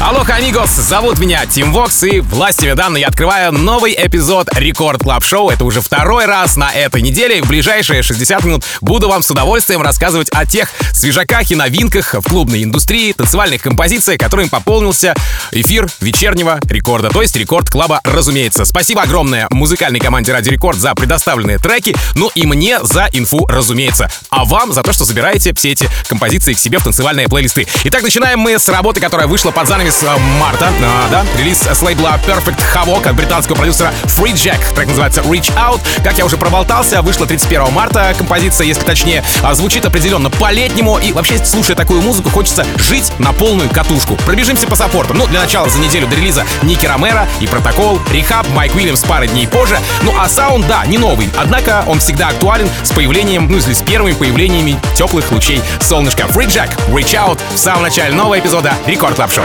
Алло, amigos, зовут меня Тим Вокс, и властями данной я открываю новый эпизод Record Club Show. Это уже второй раз на этой неделе, в ближайшие 60 минут буду вам с удовольствием рассказывать о тех свежаках и новинках в клубной индустрии, танцевальных композициях, которым пополнился эфир вечернего рекорда, то есть Record Club а, разумеется. Спасибо огромное музыкальной команде Радио Рекорд за предоставленные треки, ну и мне за инфу, разумеется. А вам за то, что забираете все эти композиции к себе в танцевальные плейлисты. Итак, начинаем мы с работы, которая вышла под занавес релиз э, марта, а, да, релиз с лейбла Perfect Havoc от британского продюсера Free Jack, трек называется Reach Out. Как я уже проболтался, вышла 31 марта композиция, если точнее, а, звучит определенно по-летнему, и вообще, слушая такую музыку, хочется жить на полную катушку. Пробежимся по support ам. Ну, для начала за неделю до релиза Ники Ромеро и Protocol, R3HAB, Майк Уильямс пары дней позже. Ну, а саунд, да, не новый, однако он всегда актуален с появлением, ну, если с первыми появлениями теплых лучей солнышка. Free Jack, Reach Out в самом начале нового эпизода Record Club Show.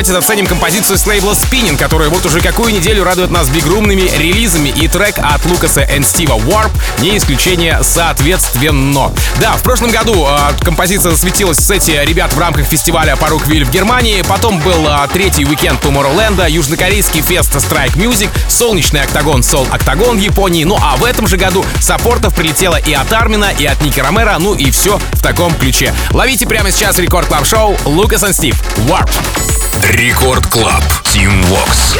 Давайте заценим композицию с лейбла Spinning, которая вот уже какую неделю радует нас бигрумными релизами, и трек от Лукаса и Стива Warp не исключение соответственно. Да, в прошлом году э, композиция засветилась в сете ребят в рамках фестиваля Паруквиль в Германии, потом был э, третий уикенд Tomorrowland, южнокорейский фест Strike Music, солнечный октагон Сол Октагон в Японии, ну а в этом же году саппортов прилетело и от Армина, и от Ники Ромера, ну и все в таком ключе. Ловите прямо сейчас рекорд клаб шоу Лукас и Стив Warp. Рекорд Клаб. Тим Вокс.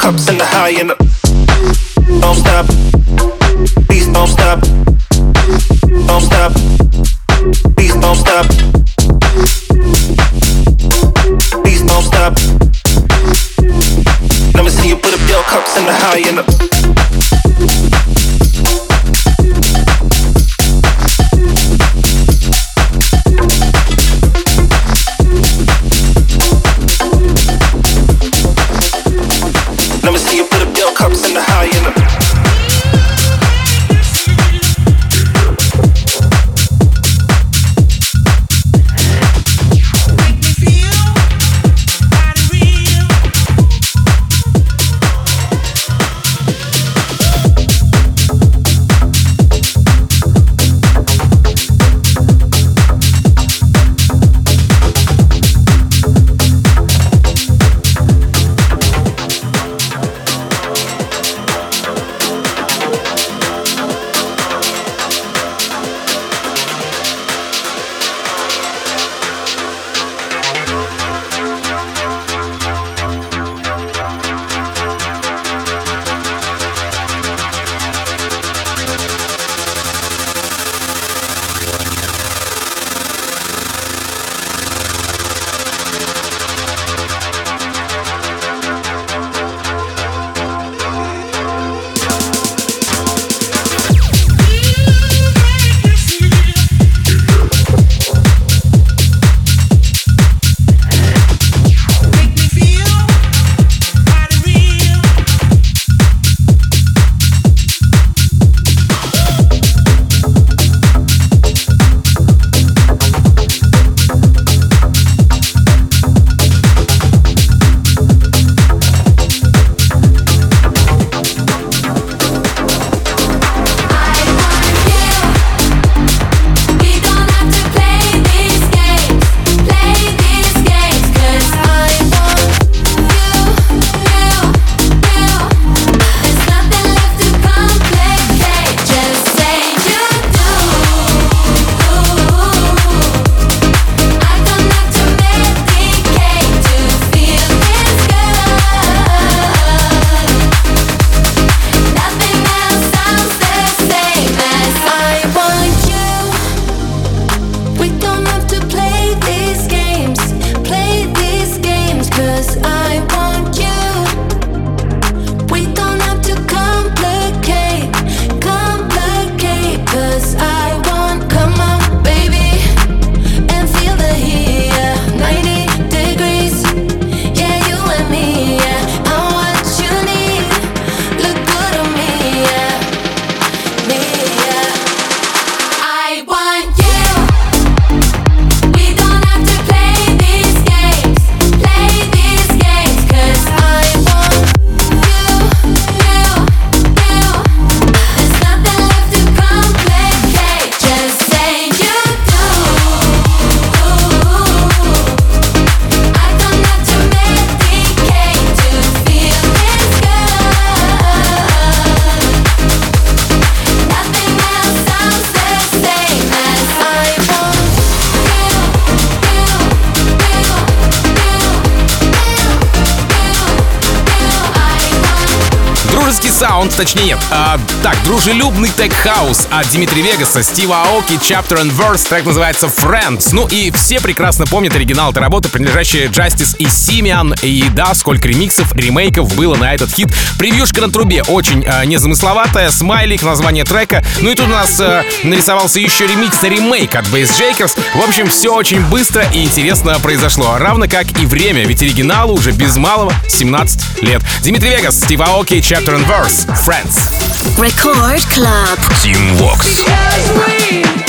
Cups in the high and the. Точнее. А, так, дружелюбный тег-хаус от Димитри Вегаса, Стива Аоки, Chapter and Verse, трек называется Friends. Ну и все прекрасно помнят оригинал этой работы, принадлежащие Justice и Симиан. И да, сколько ремиксов, ремейков было на этот хит. Превьюшка на трубе очень э, незамысловатая, смайлик, название трека. Ну и тут у нас э, нарисовался еще ремикс на ремейк от Bass Jakers. В общем, все очень быстро и интересно произошло. Равно как и время, ведь оригиналу уже без малого 17 лет. Димитри Вегас, Стив Аоки, Chapter and Verse, Friends. Record Club. Team Vox.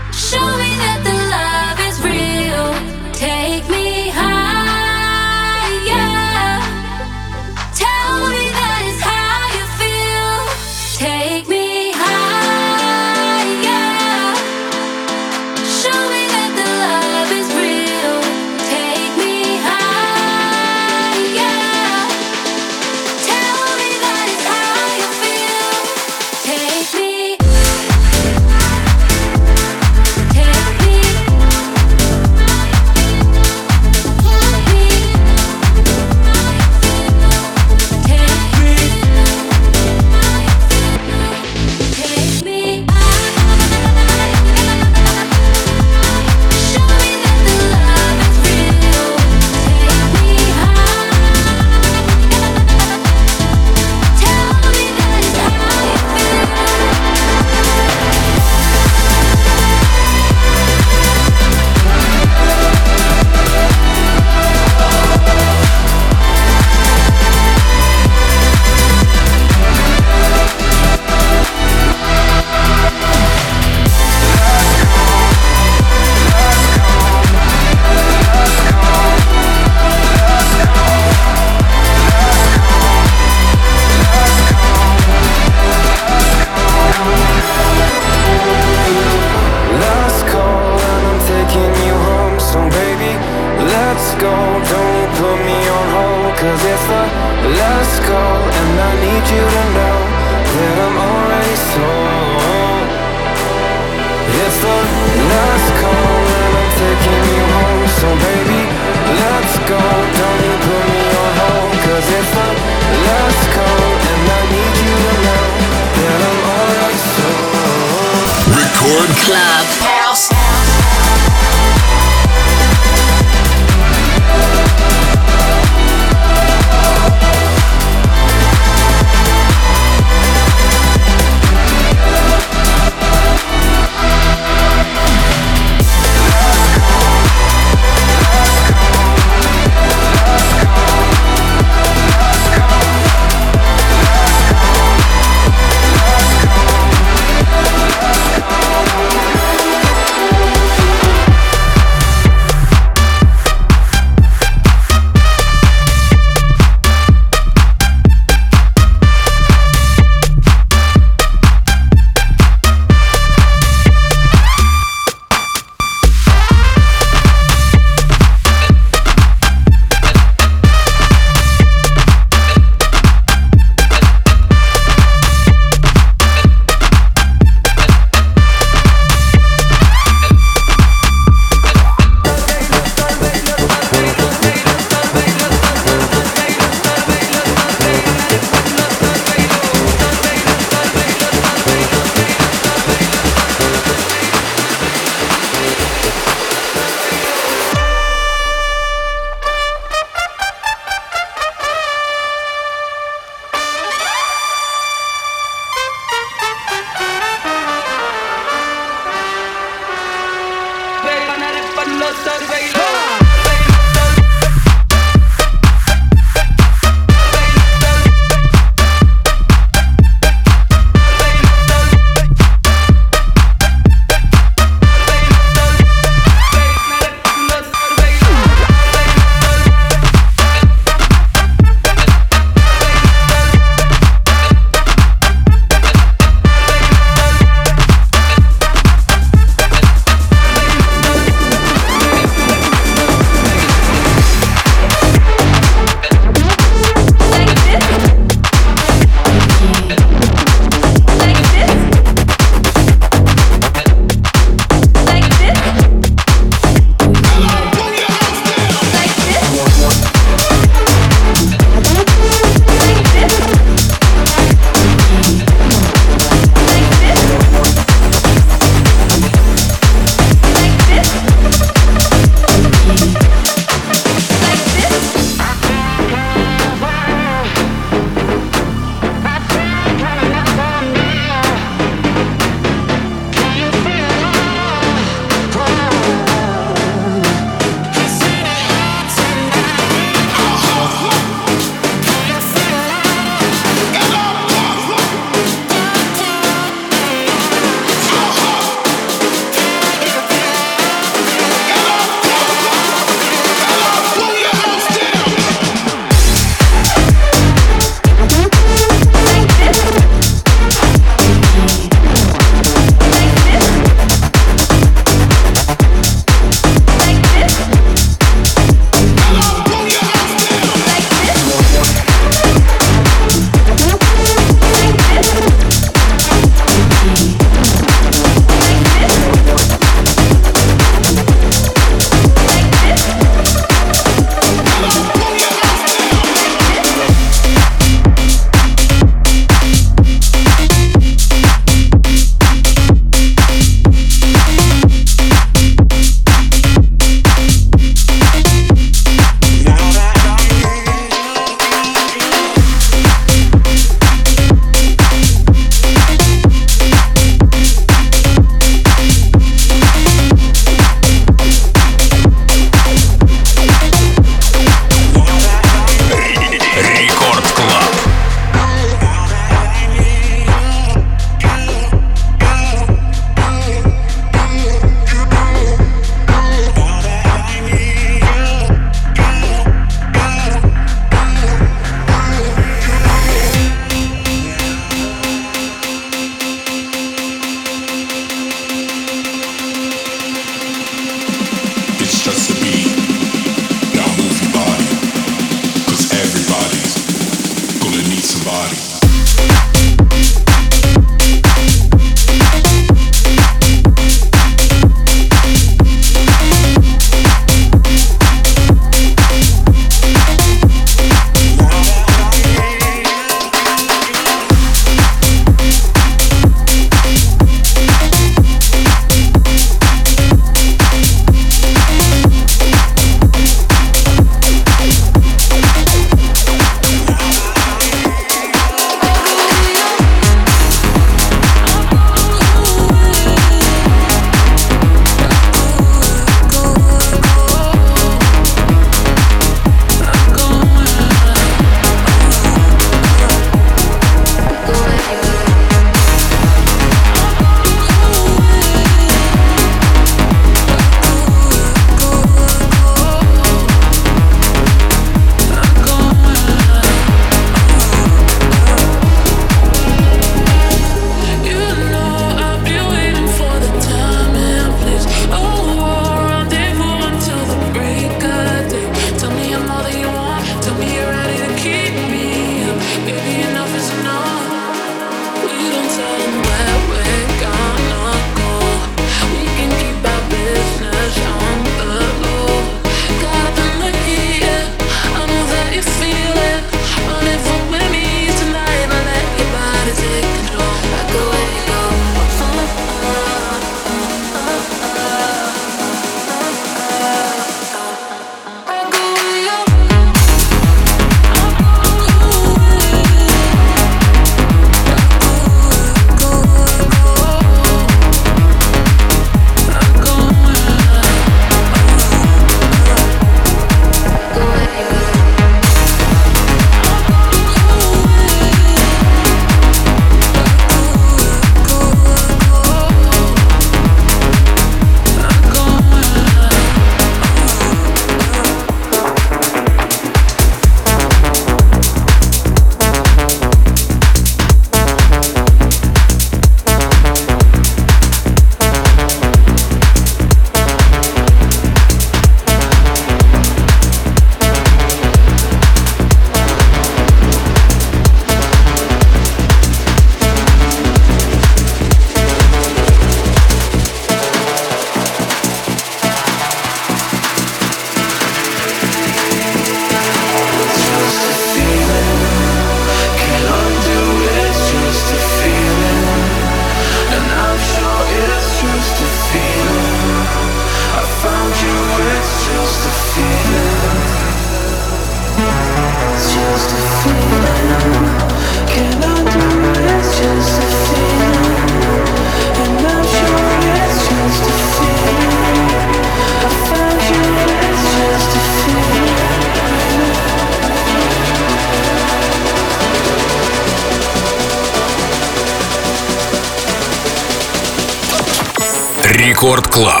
Рекорд Клаб.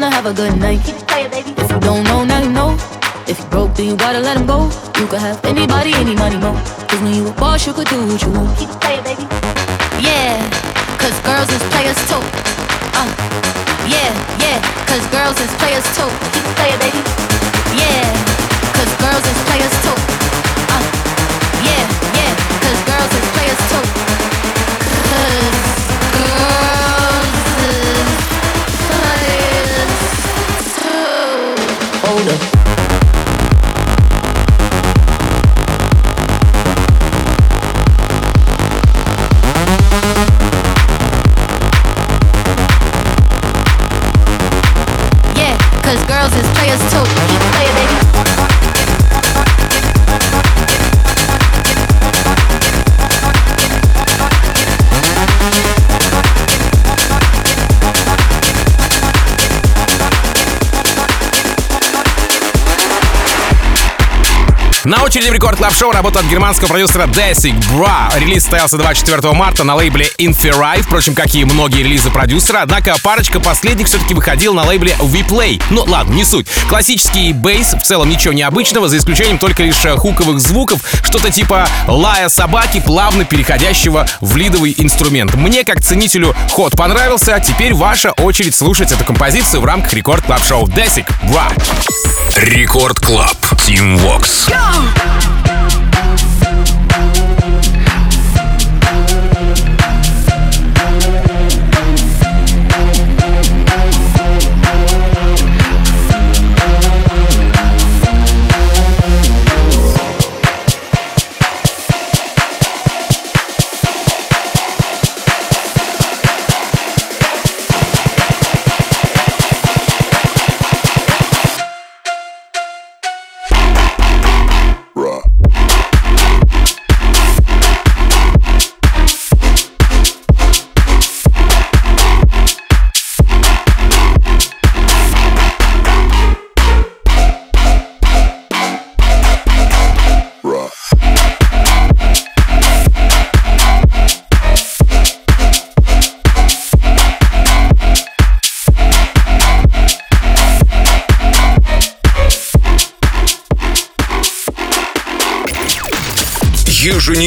Wanna have a good night. If you don't know, now you know. If you broke, then you gotta let him go. You could have anybody, any money, mo. Cause when you a boss, you could do what you want. Keep playing, baby. Yeah, cause girls is players too. Uh, yeah, yeah, cause girls is players too. Keep playing, baby. Очереди в Record Club Show работа от германского продюсера Desig Bra. Релиз состоялся 24 марта на лейбле Inferai, впрочем, как и многие релизы продюсера, однако парочка последних все-таки выходил на лейбле WePlay. Ну ладно, не суть. Классический bass, в целом ничего необычного, за исключением только лишь э, хуковых звуков, что-то типа лая собаки, плавно переходящего в лидовый инструмент. Мне, как ценителю, ход понравился, а теперь ваша очередь слушать эту композицию в рамках Record Club Show Desig Bra. Рекорд Клаб. Тим Вокс.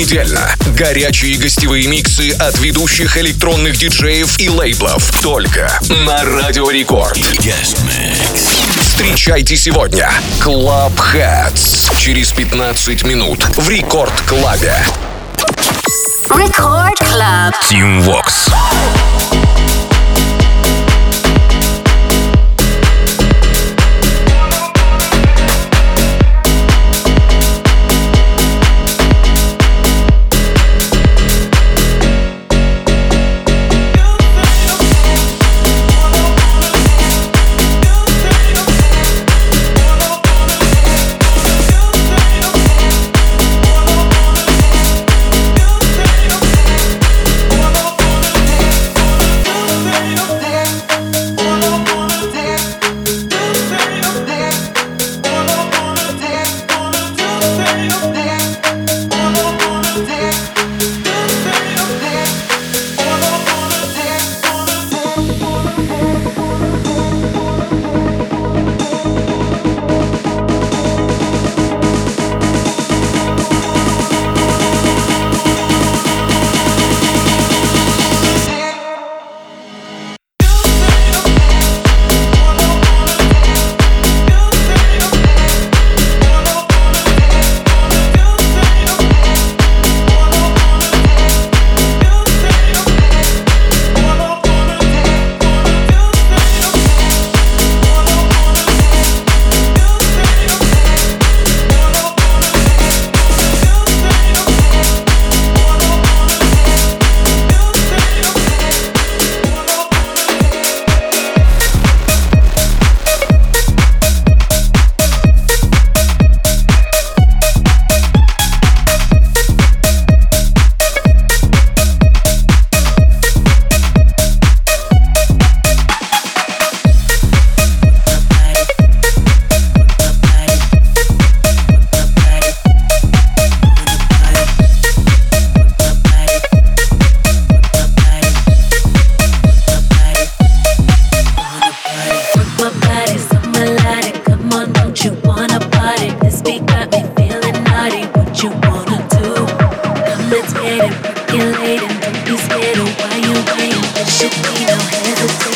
Еженедельно. Горячие гостевые миксы от ведущих электронных диджеев и лейблов. Только на Радио Рекорд. Встречайте сегодня Club Hats. Через 15 минут в Record Club е. Record Club. Тим Вокс.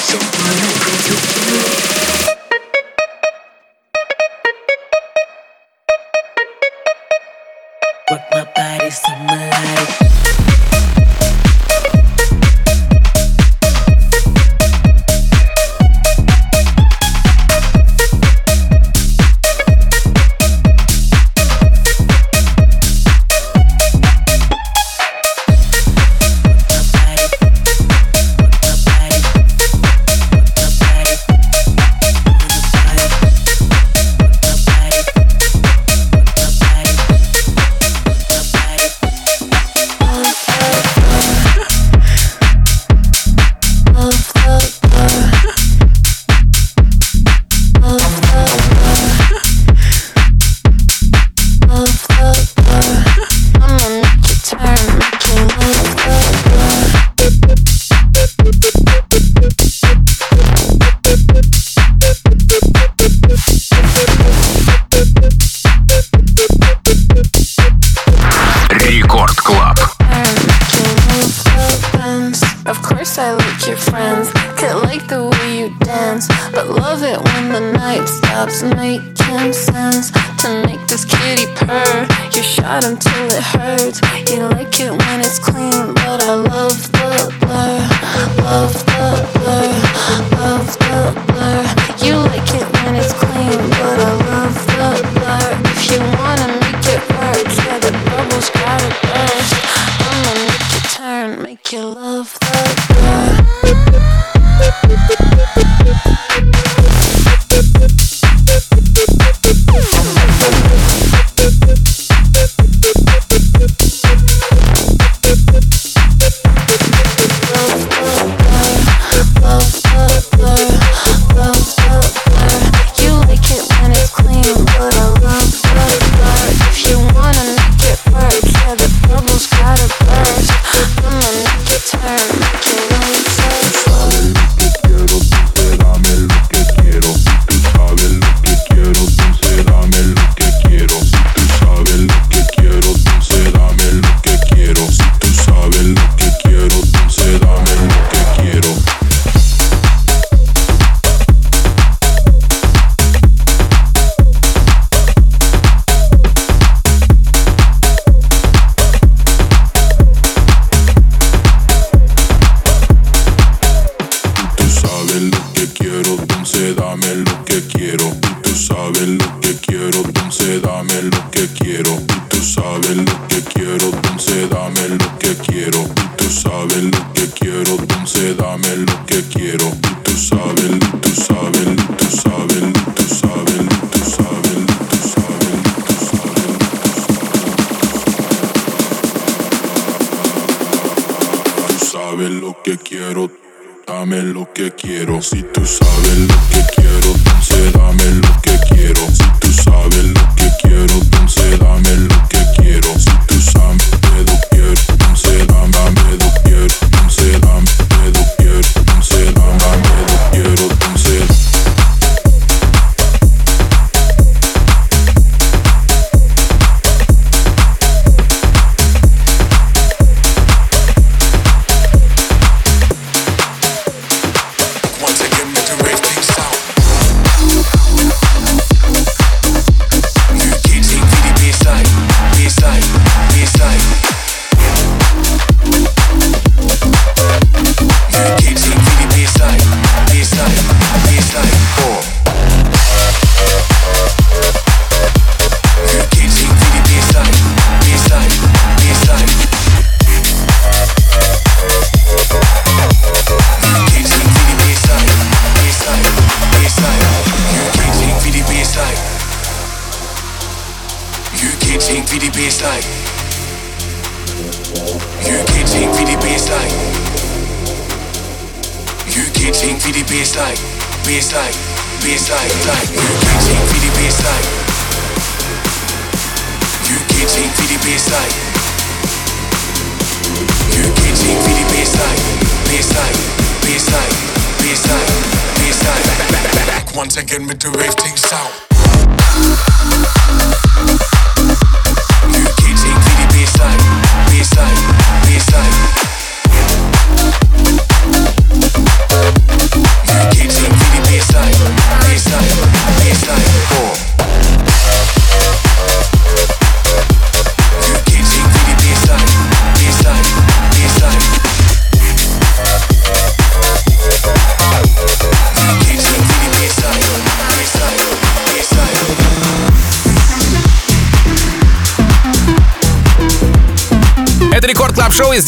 so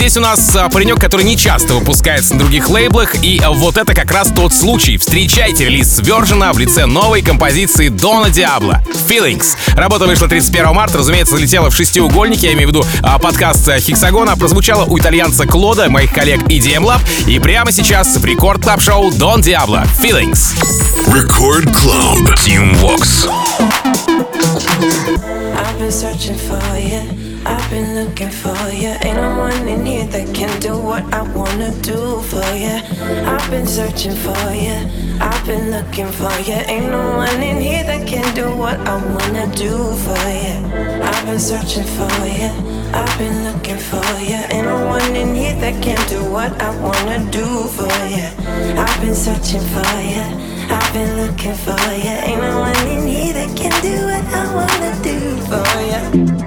здесь у нас а, паренек, который не часто выпускается на других лейблах, и а, вот это как раз тот случай. Встречайте релиз Virgin в лице новой композиции Дона Диабло «Feelings». Работа вышла 31 марта, разумеется, залетела в шестиугольник, я имею в виду а, подкаст Hexagon а, прозвучала у итальянца Клода, моих коллег EDM Lab, и прямо сейчас в Record Club Show Дон Диабло «Feelings». Record Club. Tim Vox. I've been searching for you. Looking for you. Ain't no one in here that can do what I wanna do for you. I've been searching for you. I've been looking for you. Ain't no one in here that can do what I wanna do for you. I've been searching for you. I've been looking for you. Ain't no one in here that can do what I wanna do for you. I've been searching for you. I've been looking for you. Ain't no one in here that can do what I wanna do for you.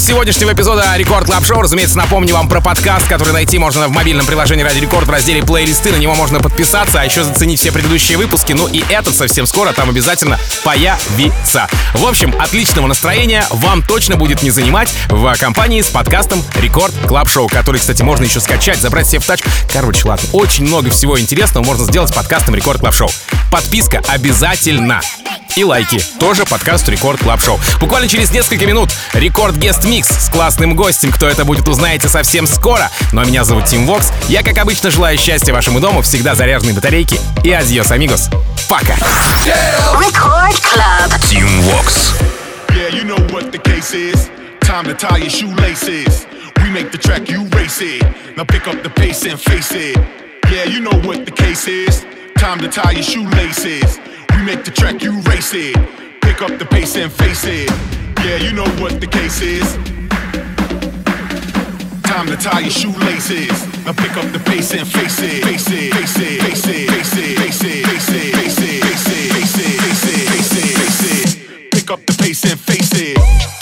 Сегодняшнего эпизода Record Club Show. Разумеется, напомню вам про подкаст, который найти можно в мобильном приложении Радио Рекорд в разделе плейлисты. На него можно подписаться, а еще заценить все предыдущие выпуски. Ну и этот совсем скоро там обязательно появится. В общем, отличного настроения вам точно будет не занимать в компании с подкастом Record Club Show, который, кстати, можно еще скачать, забрать себе в тач. Короче, ладно, очень много всего интересного можно сделать с подкастом Record Club Show. Подписка обязательно. И лайки. Тоже подкаст Record Club Show. Буквально через несколько минут Record Guest Mix с классным гостем. Кто это будет, узнаете совсем скоро. Но меня зовут Тим Вокс. Я, как обычно, желаю счастья вашему дому, всегда заряженной батарейки. И adiós, amigos. Пока. Record Club. Tim Vox. Yeah, you know what the case is. Time to tie your shoelaces. We make the track, you race it. Now pick up the pace and face it. Yeah, you know what the case is. Time to tie your shoelaces. We make the track, you race it. Pick up the pace and face it. Yeah, you know what the case is. Time to tie your shoelaces. Now pick up the pace and face it. Face it, face it, face it, face it, face it, face it, face it, face it, face it, face it, face it, face it. Pick up the pace and face it.